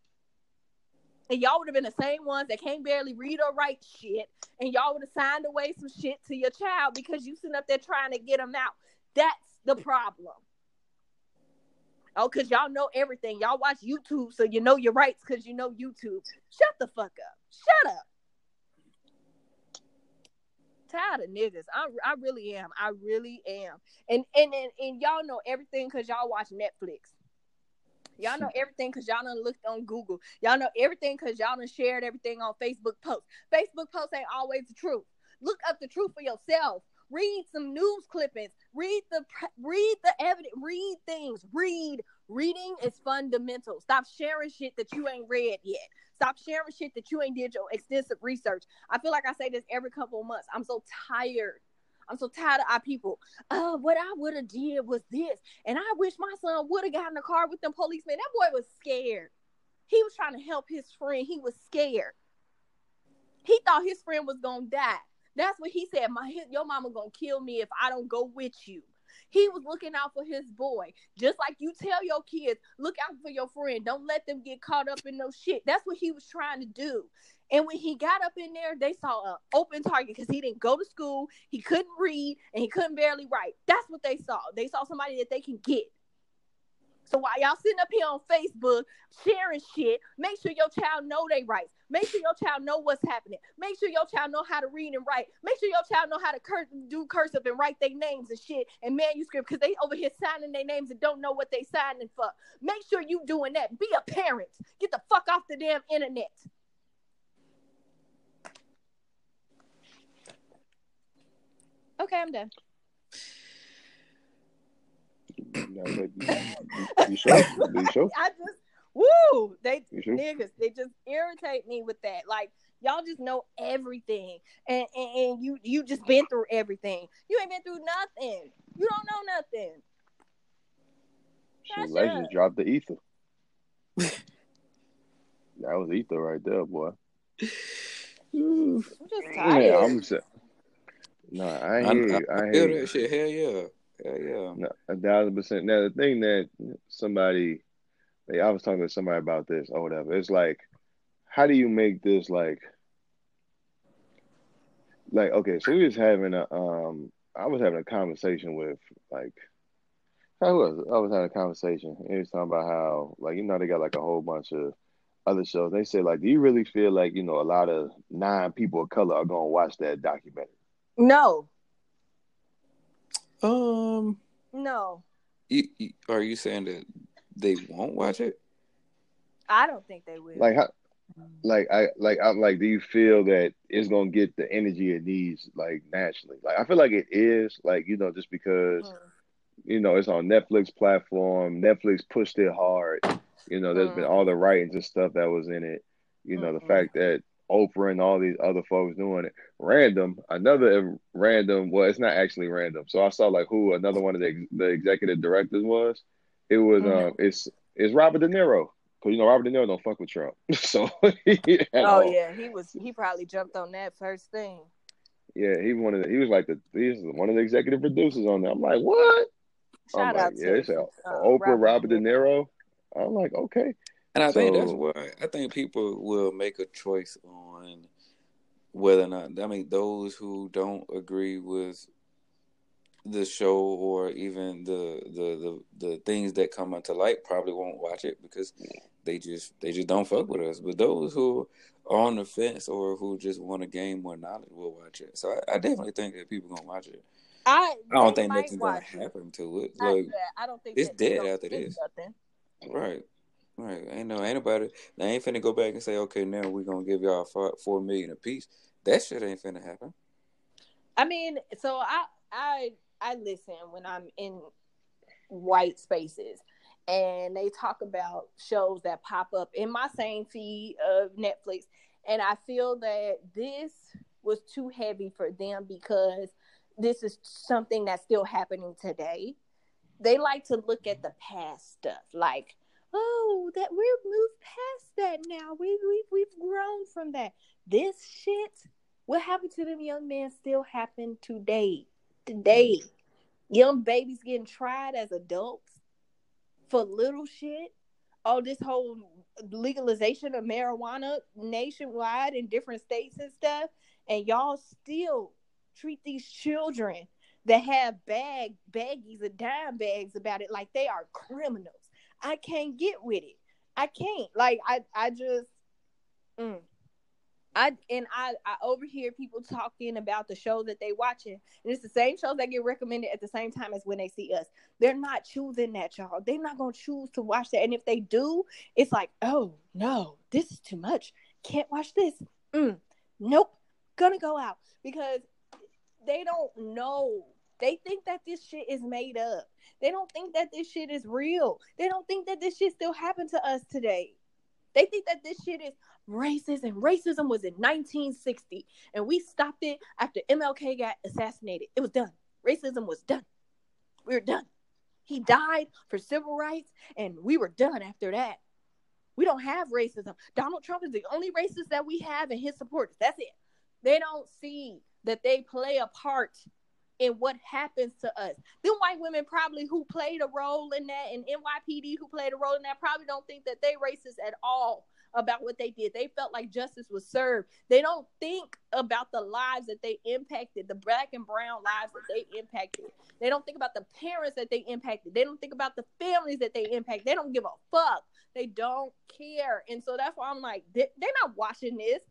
And y'all would have been the same ones that can't barely read or write shit. And y'all would have signed away some shit to your child because you sitting up there trying to get them out. That's the problem. Oh, because y'all know everything. Y'all watch YouTube, so you know your rights because you know YouTube. Shut the fuck up. Shut up. Tired of niggas. I, I really am. I really am. And and and, and y'all know everything because y'all watch Netflix. Y'all know everything because y'all done looked on Google. Y'all know everything because y'all done shared everything on Facebook posts. Facebook posts ain't always the truth. Look up the truth for yourself. Read some news clippings. Read the read the evidence. Read things. Read. Reading is fundamental. Stop sharing shit that you ain't read yet. Stop sharing shit that you ain't did your extensive research. I feel like I say this every couple of months. I'm so tired. I'm so tired of our people. Uh, what I would have did was this, and I wish my son would have gotten in the car with them policemen. That boy was scared. He was trying to help his friend. He was scared. He thought his friend was gonna die. That's what he said. My your mama gonna kill me if I don't go with you. He was looking out for his boy, just like you tell your kids, look out for your friend. Don't let them get caught up in no shit. That's what he was trying to do. And when he got up in there, they saw an open target because he didn't go to school, he couldn't read, and he couldn't barely write. That's what they saw. They saw somebody that they can get. So while y'all sitting up here on Facebook sharing shit, make sure your child know they rights. Make sure your child know what's happening. Make sure your child know how to read and write. Make sure your child know how to cur- do cursive and write their names and shit and manuscript because they over here signing their names and don't know what they signing for. Make sure you doing that. Be a parent. Get the fuck off the damn internet. Okay, I'm done. You, you [LAUGHS] sure? You sure? I just woo they You sure? niggas they just irritate me with that like y'all just know everything and, and and you you just been through everything you ain't been through nothing you don't know nothing Shit, Shut Legends up. dropped the ether. [LAUGHS] that was ether right there, boy. i'm just tired Yeah, I'm saying. No, I I, hear I, you. I I hear you. that shit. Hell yeah. Hell yeah. No, a thousand percent. Now the thing that somebody, like, I was talking to somebody about this or whatever. It's like, how do you make this like, like okay? So we was having a um, I was having a conversation with like, I was I was having a conversation. And he was talking about how like you know they got like a whole bunch of other shows. They say like, do you really feel like you know a lot of nine people of color are gonna watch that documentary? no Um, no you, you, are you saying that they won't watch it? i don't think they will Like how, like I like I'm like, do you feel that it's gonna get the energy it needs like naturally? Like I feel like it is, like you know, just because Mm. you know it's on Netflix platform. Netflix pushed it hard. You know, there's been all the writings and stuff that was in it. You know, the Mhm. fact that Oprah and all these other folks doing it. Random, another random. Well, it's not actually random. So I saw like who another one of the the executive directors was. It was Mhm. um, it's it's Robert De Niro. Cause you know Robert De Niro don't fuck with Trump. [LAUGHS] so oh all. yeah he was he probably jumped on that first thing Yeah, he wanted. he was like the he's one of the executive producers on there. I'm like, what? I'm shout like, out yeah, to it's uh, Oprah, Robert De Niro. I'm like, okay. And I think that's So- why I think people will make a choice on whether or not. I mean, those who don't agree with the show or even the the the, the things that come into light probably won't watch it because they just they just don't fuck with us. But those who are on the fence or who just want to gain more knowledge will watch it. So I, I definitely think that people gonna watch it. I I don't think might nothing's gonna watch it. happen to it. I, Like I don't think it's dead after this. nothing. Right. Right. Ain't no ain't nobody they ain't finna go back and say, okay, now we're gonna give y'all four, million piece." That shit ain't finna happen. I mean, so I I I listen when I'm in white spaces and they talk about shows that pop up in my same feed of Netflix and I feel that this was too heavy for them because this is something that's still happening today. They like to look at the past stuff like oh that we've moved past that now. We we we've grown from that. This shit what happened to them young men still happen today. Today. Mm. Young babies getting tried as adults for little shit. All this whole legalization of marijuana nationwide in different states and stuff. And y'all still treat these children that have bag baggies and dime bags about it like they are criminals. I can't get with it. I can't. Like I I just mm. I and I I overhear people talking about the show that they watching, and it's the same shows that get recommended at the same time as when they see us. They're not choosing that, y'all. They're not gonna choose to watch that, and if they do, it's like, oh no, this is too much. Can't watch this. Mm, nope, gonna go out because they don't know. They think that this shit is made up. They don't think that this shit is real. They don't think that this shit still happened to us today. They think that this shit is racism. Racism was in 1960, and we stopped it after MLK got assassinated. It was done. Racism was done. We were done. He died for civil rights, and we were done after that. We don't have racism. Donald Trump is the only racist that we have and his supporters. That's it. They don't see that they play a part in what happens to us. Them white women probably who played a role in that and NYPD who played a role in that probably don't think that they racist at all about what they did. They felt like justice was served. They don't think about the lives that they impacted, the black and brown lives that they impacted. They don't think about the parents that they impacted. They don't think about the families that they impact. They don't give a fuck. They don't care. And so that's why I'm like, they're not watching this.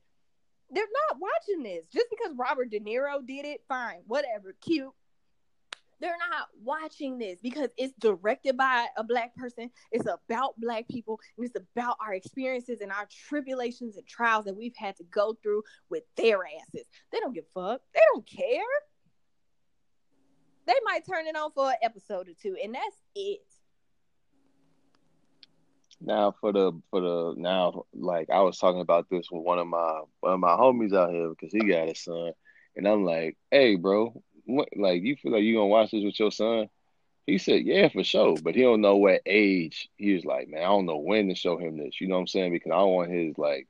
They're not watching this. Just because Robert De Niro did it, fine, whatever, cute. They're not watching this because it's directed by a black person. It's about black people and it's about our experiences and our tribulations and trials that we've had to go through with their asses. They don't give a fuck. They don't care. They might turn it on for an episode or two, and that's it. Now for the for the now like I was talking about this with one of my one of my homies out here because he got a son, and I'm like, hey bro, what like you feel like you gonna watch this with your son? He said, yeah, for sure, but he don't know what age. He was like, man, I don't know when to show him this. You know what I'm saying? Because I don't want his like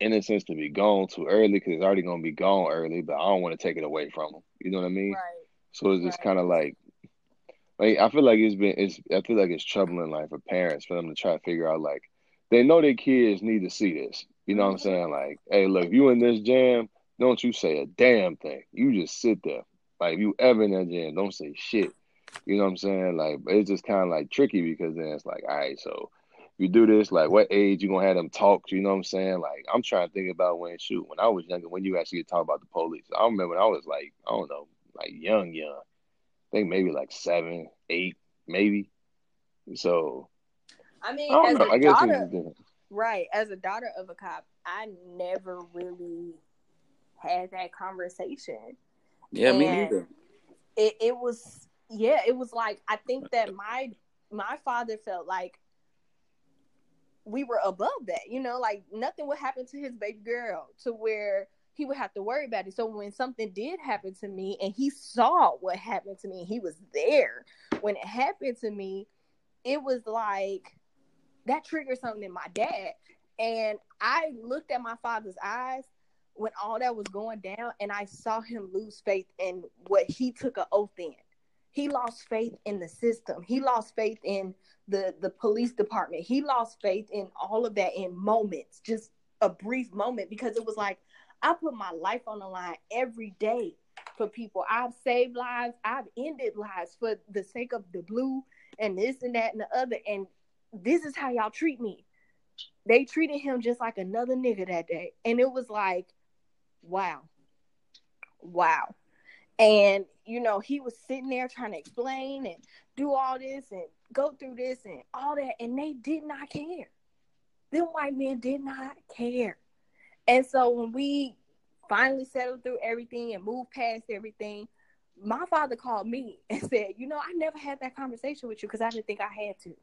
innocence to be gone too early because it's already gonna be gone early, but I don't want to take it away from him. You know what I mean? Right. So it's just Right. kind of like, like I feel like it's been, it's I feel like it's troubling, like for parents for them to try to figure out, like they know their kids need to see this. You know what I'm Mhm. saying? Like, hey, look, if you in this jam, don't you say a damn thing. You just sit there. Like, if you ever in that jam, don't say shit. You know what I'm saying? Like, it's just kind of like tricky because then it's like, all right, so you do this, like, what age you gonna have them talk? You know what I'm saying? Like, I'm trying to think about when shoot when I was younger, when you actually talk about the police. I remember when I was like, I don't know, like young, young. I think maybe like seven, eight, maybe. So I mean, I as don't know. a I guess it's daughter, different. right? As a daughter of a cop, I never really had that conversation. Yeah, me And- neither. it, it was yeah it was like i think that my my father felt like we were above that you know like nothing would happen to his baby girl to where he would have to worry about it so when something did happen to me and he saw what happened to me he was there when it happened to me it was like that triggered something in my dad and i looked at my father's eyes when all that was going down and I saw him lose faith in what he took an oath in. He lost faith in the system. He lost faith in the the police department. He lost faith in all of that in moments, just a brief moment because it was like I put my life on the line every day for people. I've saved lives, I've ended lives for the sake of the blue and this and that and the other and this is how y'all treat me. They treated him just like another nigga that day. And it was like wow wow And you know, he was sitting there trying to explain and do all this and go through this and all that, and they did not care. Them white men did not care. And so when we finally settled through everything and moved past everything, my father called me [LAUGHS] and said, You know, I never had that conversation with you because I didn't think I had to.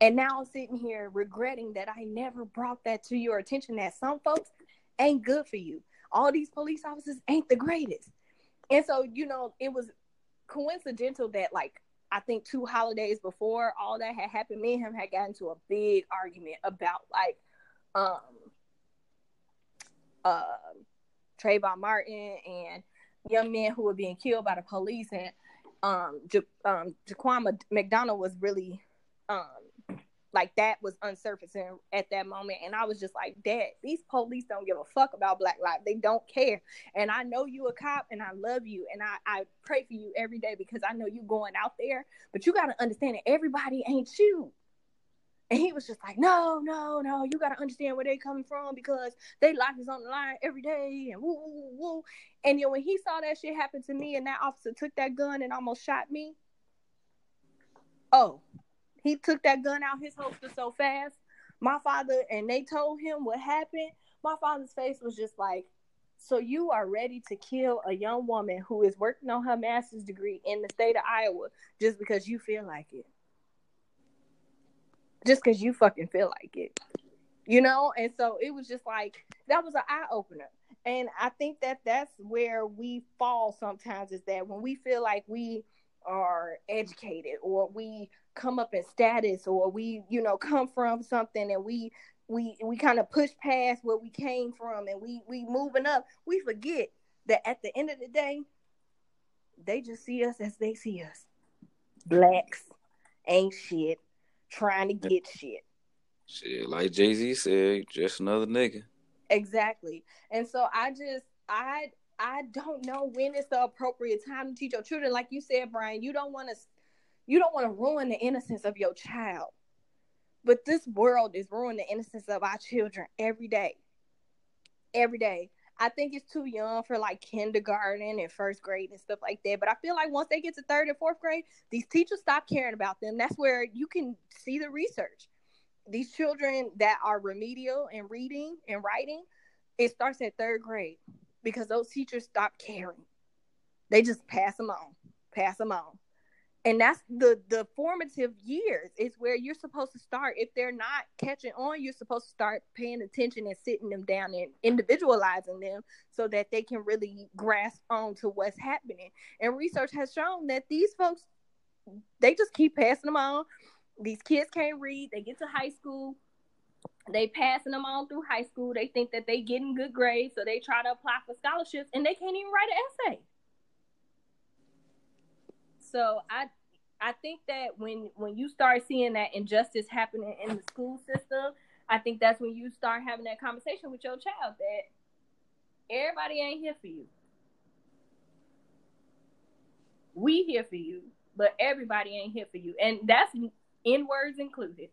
And now I'm sitting here regretting that I never brought that to your attention that some folks ain't good for you. All these police officers ain't the greatest. And so, you know, it was coincidental that, like, I think two holidays before all that had happened, me and him had gotten into a big argument about, like, um, uh, Trayvon Martin and young men who were being killed by the police. And um, ja- um, Jaquan McDonald was really um, like that was unsurfacing at that moment. And I was just like, Dad, these police don't give a fuck about Black lives. They don't care. And I know you a cop and I love you. And I, I pray for you every day because I know you going out there. But you got to understand that everybody ain't you. And he was just like, no, no, no, you got to understand where they coming from because they life is on the line every day and woo, woo, woo. And then when he saw that shit happen to me and that officer took that gun and almost shot me, oh, he took that gun out his holster so fast. My father, and they told him what happened. My father's face was just like, so you are ready to kill a young woman who is working on her master's degree in the state of Iowa just because you feel like it just because you fucking feel like it, you know? And so it was just like, that was an eye opener. And I think that that's where we fall sometimes is that when we feel like we are educated or we come up in status or we, you know, come from something and we, we, we kind of push past where we came from and we, we moving up, we forget that at the end of the day, they just see us as they see us. Blacks ain't shit trying to get shit. Shit, like Jay Z said, just another nigga. Exactly. And so I just I I don't know when is the appropriate time to teach your children. Like you said, Brian, you don't want to you don't want to ruin the innocence of your child. But this world is ruining the innocence of our children every day. Every day. I think it's too young for like kindergarten and first grade and stuff like that. But I feel like once they get to third and fourth grade, these teachers stop caring about them. That's where you can see the research. These children that are remedial in reading and writing, it starts at third grade because those teachers stop caring. They just pass them on, pass them on and that's the the formative years is where you're supposed to start. If they're not catching on you're supposed to start paying attention and sitting them down and individualizing them so that they can really grasp on to what's happening. And research has shown that these folks they just keep passing them on. These kids can't read. They get to high school. They passing them on through high school. They think that they getting good grades so they try to apply for scholarships and they can't even write an essay so I I think that when when you start seeing that injustice happening in the school system, I think that's when you start having that conversation with your child that everybody ain't here for you. We here for you, but everybody ain't here for you. And that's in words included.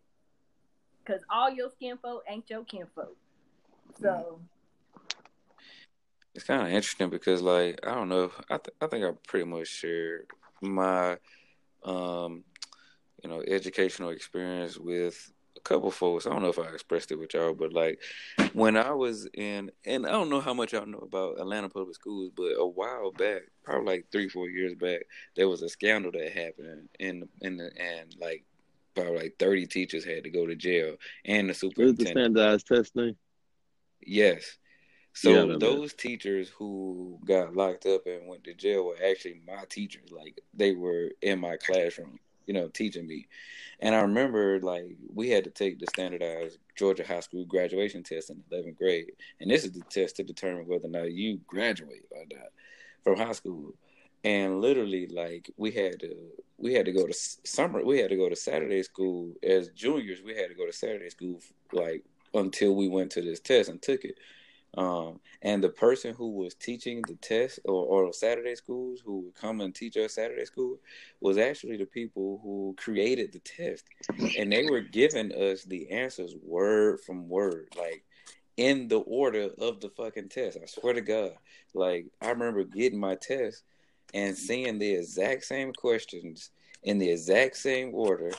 Cause all your skin folk ain't your kinfolk. So it's kind of interesting because, like, I don't know. I th- I think I pretty much shared my um, you know, educational experience with a couple folks. I don't know if I expressed it with y'all, but like when I was in, and I don't know how much y'all know about Atlanta public schools, but a while back, probably like three, four years back, there was a scandal that happened, in in the and like probably like thirty teachers had to go to jail, and the superintendent. the standardized testing? Yes. So yeah, those teachers who got locked up and went to jail were actually my teachers. Like they were in my classroom, you know, teaching me. And I remember like we had to take the standardized Georgia high school graduation test in 11th grade, and this is the test to determine whether or not you graduate or not from high school. And literally, like we had to we had to go to summer, we had to go to Saturday school as juniors. We had to go to Saturday school like until we went to this test and took it. Um, and the person who was teaching the test or, or Saturday schools who would come and teach us Saturday school was actually the people who created the test. And they were giving us the answers word from word. Like in the order of the fucking test. I swear to God. Like I remember getting my test and seeing the exact same questions in the exact same order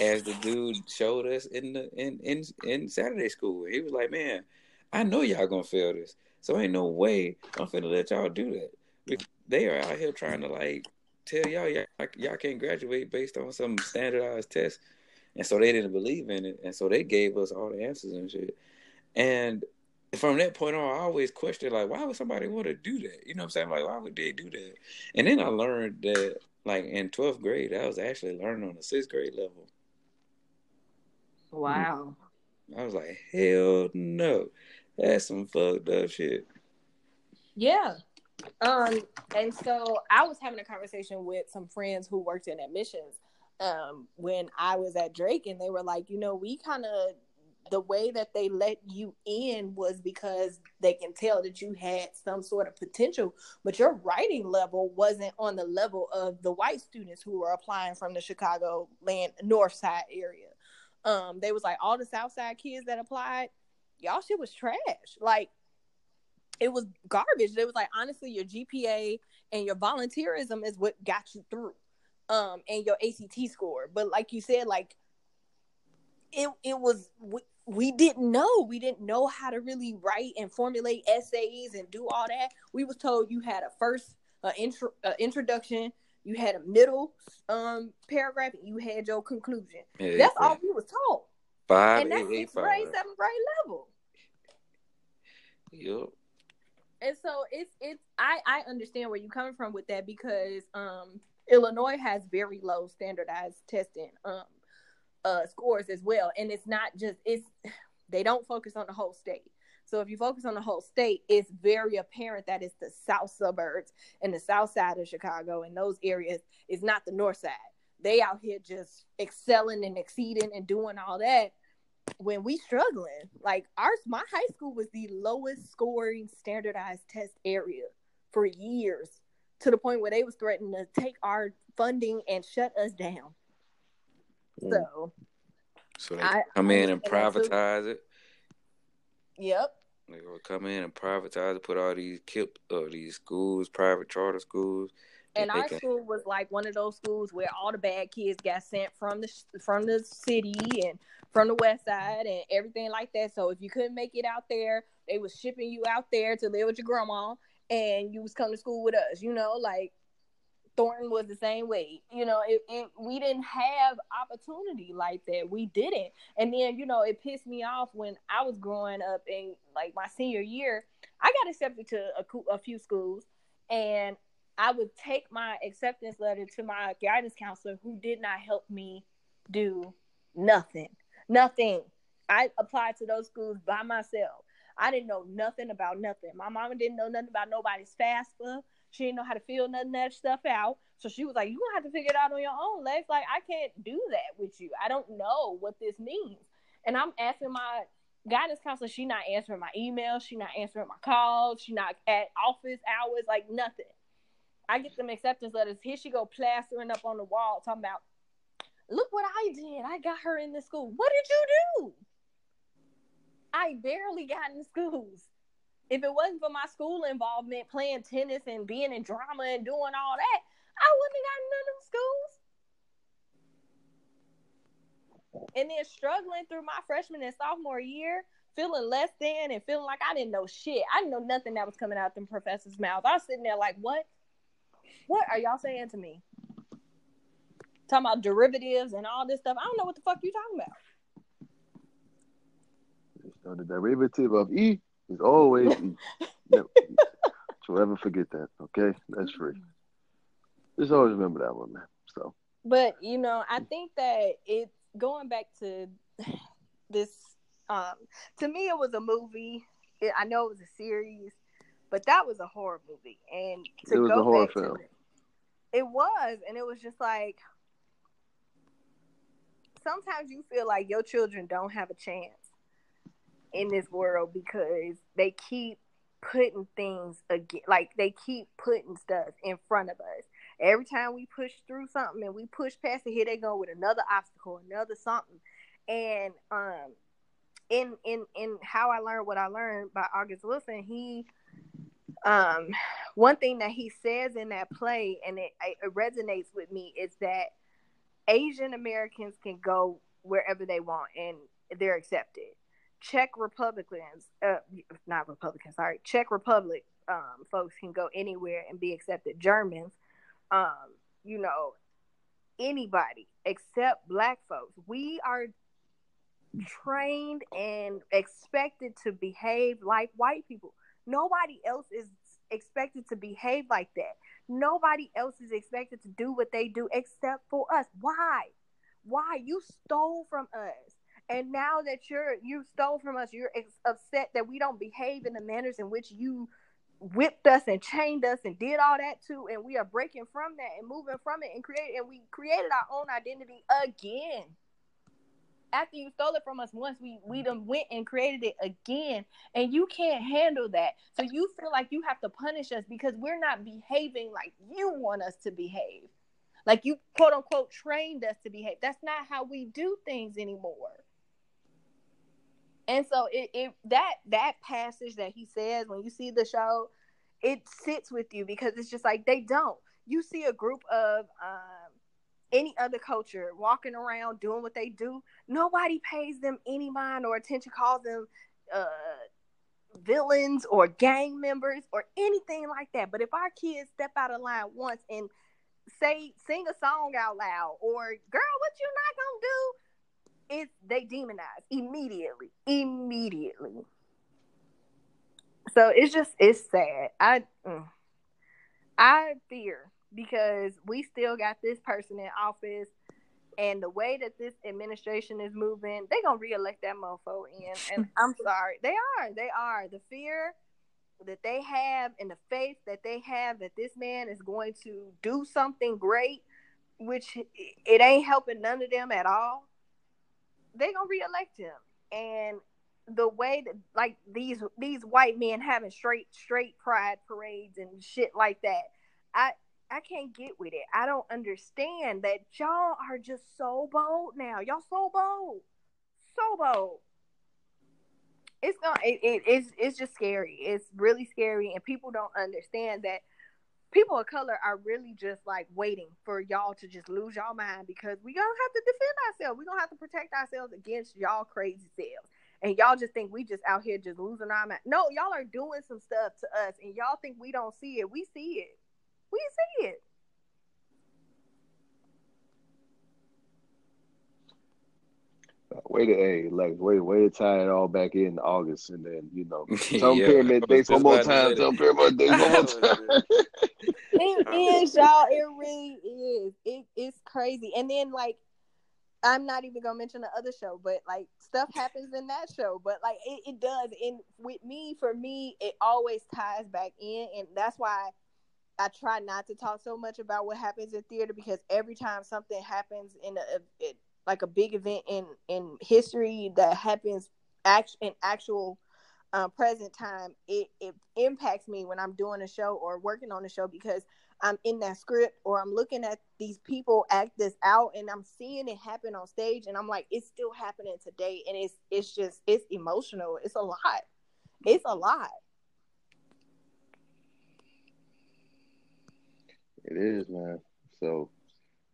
as the dude showed us in the in in, in Saturday school. He was like, "Man, I know y'all gonna fail this, so ain't no way I'm finna let y'all do that." They are out here trying to like tell y'all y'all, y'all can't graduate based on some standardized test, and so they didn't believe in it, and so they gave us all the answers and shit. And from that point on, I always questioned like, why would somebody want to do that? You know what I'm saying? Like, why would they do that? And then I learned that like in 12th grade, I was actually learning on the sixth grade level. Wow. I was like, hell no. That's some fucked up shit. Yeah. Um, and so I was having a conversation with some friends who worked in admissions um when I was at Drake and they were like, you know, we kind of the way that they let you in was because they can tell that you had some sort of potential, but your writing level wasn't on the level of the white students who were applying from the Chicago land north side area. Um, they was like all the South Side kids that applied, y'all shit was trash. Like it was garbage. It was like honestly, your GPA and your volunteerism is what got you through, um, and your ACT score. But like you said, like it it was we, we didn't know. We didn't know how to really write and formulate essays and do all that. We was told you had a first uh, intro, uh, introduction, you had a middle um paragraph, and you had your conclusion. Yeah, That's yeah. all we was told, Five, and that's eight, sixth grade, seventh grade level. Yup. And so it's it's I I understand where you're coming from with that because um Illinois has very low standardized testing um uh scores as well, and it's not just it's they don't focus on the whole state. So if you focus on the whole state, it's very apparent that it's the south suburbs and the south side of Chicago and those areas is not the north side. They out here just excelling and exceeding and doing all that when we struggling. Like ours, my high school was the lowest scoring standardized test area for years, to the point where they was threatening to take our funding and shut us down. Mm. So, So they I- come I in and understand that too. privatize it. yep, They would come in and privatize it, put all these KIPP, uh, these schools, private charter schools. and our can- school was like one of those schools where all the bad kids got sent from the from the city and from the west side and everything like that. So if you couldn't make it out there, they was shipping you out there to live with your grandma, and you was coming to school with us. You know, like Thornton was the same way. You know, it, it we didn't have opportunity like that. We didn't. And then, you know, it pissed me off when I was growing up in like my senior year. I got accepted to a, a few schools and I would take my acceptance letter to my guidance counselor who did not help me do nothing. Nothing. I applied to those schools by myself. I didn't know nothing about nothing. My mama didn't know nothing about nobody's FAFSA. She didn't know how to fill none of that stuff out. So she was like, "You gonna have to figure it out on your own, Lex. Like I can't do that with you. I don't know what this means." And I'm asking my guidance counselor. She not answering my emails. She not answering my calls. She not at office hours. Like nothing. I get them acceptance letters. Here she go plastering up on the wall, talking about, "Look what I did. I got her in the school. What did you do?" I barely got in schools if it wasn't for my school involvement, playing tennis and being in drama and doing all that, I wouldn't have gotten none of them schools. And then struggling through my freshman and sophomore year, feeling less than and feeling like I didn't know shit. I didn't know nothing that was coming out them professors' mouths. I was sitting there like, what? What are y'all saying to me? Talking about derivatives and all this stuff. I don't know what the fuck you talking about. So the derivative of E is always E. [LAUGHS] Never, don't ever forget that, okay? That's free. Just always remember that one, man. So But you know, I think that it's going back to [SIGHS] this. Um, to me, it was a movie. It, I know it was a series, but that was a horror movie. And to It was go a horror back to film. it, it was, and it was just like sometimes you feel like your children don't have a chance in this world because they keep putting things again, like they keep putting stuff in front of us. Every time we push through something and we push past it, here they go with another obstacle, another something. And um, in in in how I learned what I learned by August Wilson, he um one thing that he says in that play and it, it resonates with me is that Asian Americans can go wherever they want and they're accepted. Czech Republicans, uh, not Republicans, sorry, Czech Republic um, folks can go anywhere and be accepted. Germans, um, you know, anybody except black folks. We are trained and expected to behave like white people. Nobody else is expected to behave like that. Nobody else is expected to do what they do except for us. Why? Why? You stole from us. And now that you're you stole from us, you're ex- upset that we don't behave in the manners in which you whipped us and chained us and did all that too and we are breaking from that and moving from it and create and we created our own identity again after you stole it from us once we we done went and created it again and you can't handle that. So you feel like you have to punish us because we're not behaving like you want us to behave. Like you quote unquote trained us to behave. That's not how we do things anymore. And so it, it that that passage that he says when you see the show it sits with you because it's just like they don't. You see a group of um any other culture walking around doing what they do, nobody pays them any mind or attention, calls them uh, villains or gang members or anything like that. But if our kids step out of line once and say sing a song out loud or girl, what you not gonna do? It's they demonize immediately, immediately. So it's just it's sad. I mm, I fear because we still got this person in office and the way that this administration is moving, they're gonna reelect that mofo in. And [LAUGHS] I'm sorry. They are. They are. The fear that they have and the faith that they have that this man is going to do something great, which it ain't helping none of them at all, they gonna reelect him. And the way that like these these white men having straight straight pride parades and shit like that. I I can't get with it. I don't understand that y'all are just so bold now. Y'all so bold, so bold. It's gonna. It, it, it's it's just scary. It's really scary, and people don't understand that people of color are really just like waiting for y'all to just lose y'all mind because we gonna have to defend ourselves. We gonna have to protect ourselves against y'all crazy selves. And y'all just think we just out here just losing our mind. No, y'all are doing some stuff to us, and y'all think we don't see it. We see it. We see it. Uh, way to hey, like way way to tie it all back in August, and then you know [LAUGHS] some yeah, pyramid [LAUGHS] dates one more time, some pyramid [LAUGHS] dates one more time. it is, y'all. It really is. It it's crazy. And then like, I'm not even gonna mention the other show, but like stuff happens in that show. But like it, it does. And with me, for me, it always ties back in, and that's why I try not to talk so much about what happens in theater because every time something happens in a, it, like a big event in in history that happens act in actual uh, present time, it it impacts me when I'm doing a show or working on a show because I'm in that script or I'm looking at these people act this out and I'm seeing it happen on stage and I'm like, it's still happening today and it's it's just it's emotional. It's a lot. It's a lot. It is, man. So,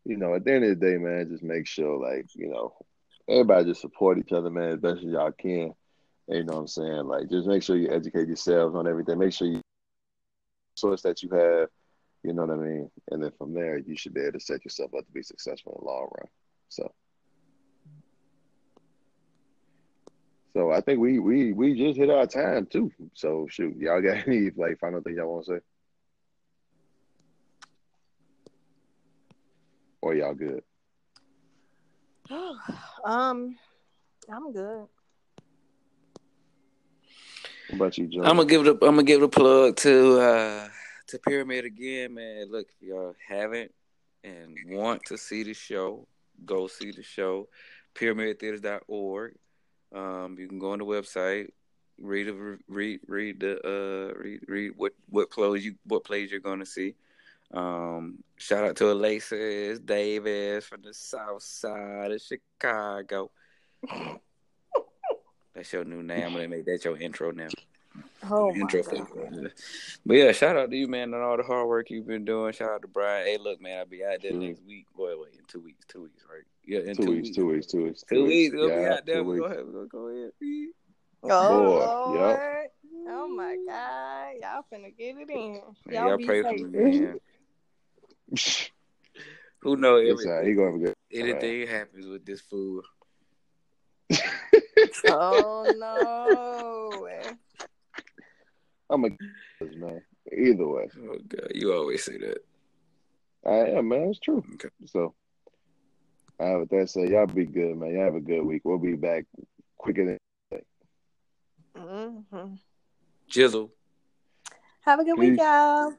you know, at the end of the day, man, just make sure, like, you know, everybody just support each other, man, as best as y'all can. You know what I'm saying? Like, just make sure you educate yourselves on everything. Make sure you source that you have, you know what I mean? And then from there, you should be able to set yourself up to be successful in the long run. So, so I think we we we just hit our time too. So shoot, y'all got [LAUGHS] any like final thing y'all want to say? Or y'all good? [SIGHS] um, I'm good. What about you, Joe? I'm gonna give it. A, I'm gonna give it a plug to uh to Pyramid again, man. Look, if y'all haven't and want to see the show, go see the show. PyramidTheaters.org. Um, you can go on the website, read a, read read the uh read read what what plays you what plays you're gonna see. Um, shout out to Alexis Davis from the south side of Chicago. That's your new name. I'm gonna make that your intro now. Oh my intro God. for But yeah, shout out to you, man, and all the hard work you've been doing. Shout out to Brian. Hey, look, man, I'll be out there Sure. next week. Boy, wait, in two weeks, two weeks, right? Yeah, in Two weeks, two weeks, two weeks, Two weeks, we'll be out there. We're weeks. gonna, we're go ahead. Oh Boy, yep. Oh my God. Y'all finna get it in. Man, Y'all, y'all be pray for me, man. [LAUGHS] Who knows It's all right. everything? He gonna have a good. Anything happens with this food. [LAUGHS] Oh [LAUGHS] no. I'm a man. Either way, Oh God, you always say that. I am man. It's true. Okay. So, uh, with that said, y'all be good, man. Y'all have a good week. We'll be back quicker than. hmm Jizzle. Have a good week, y'all.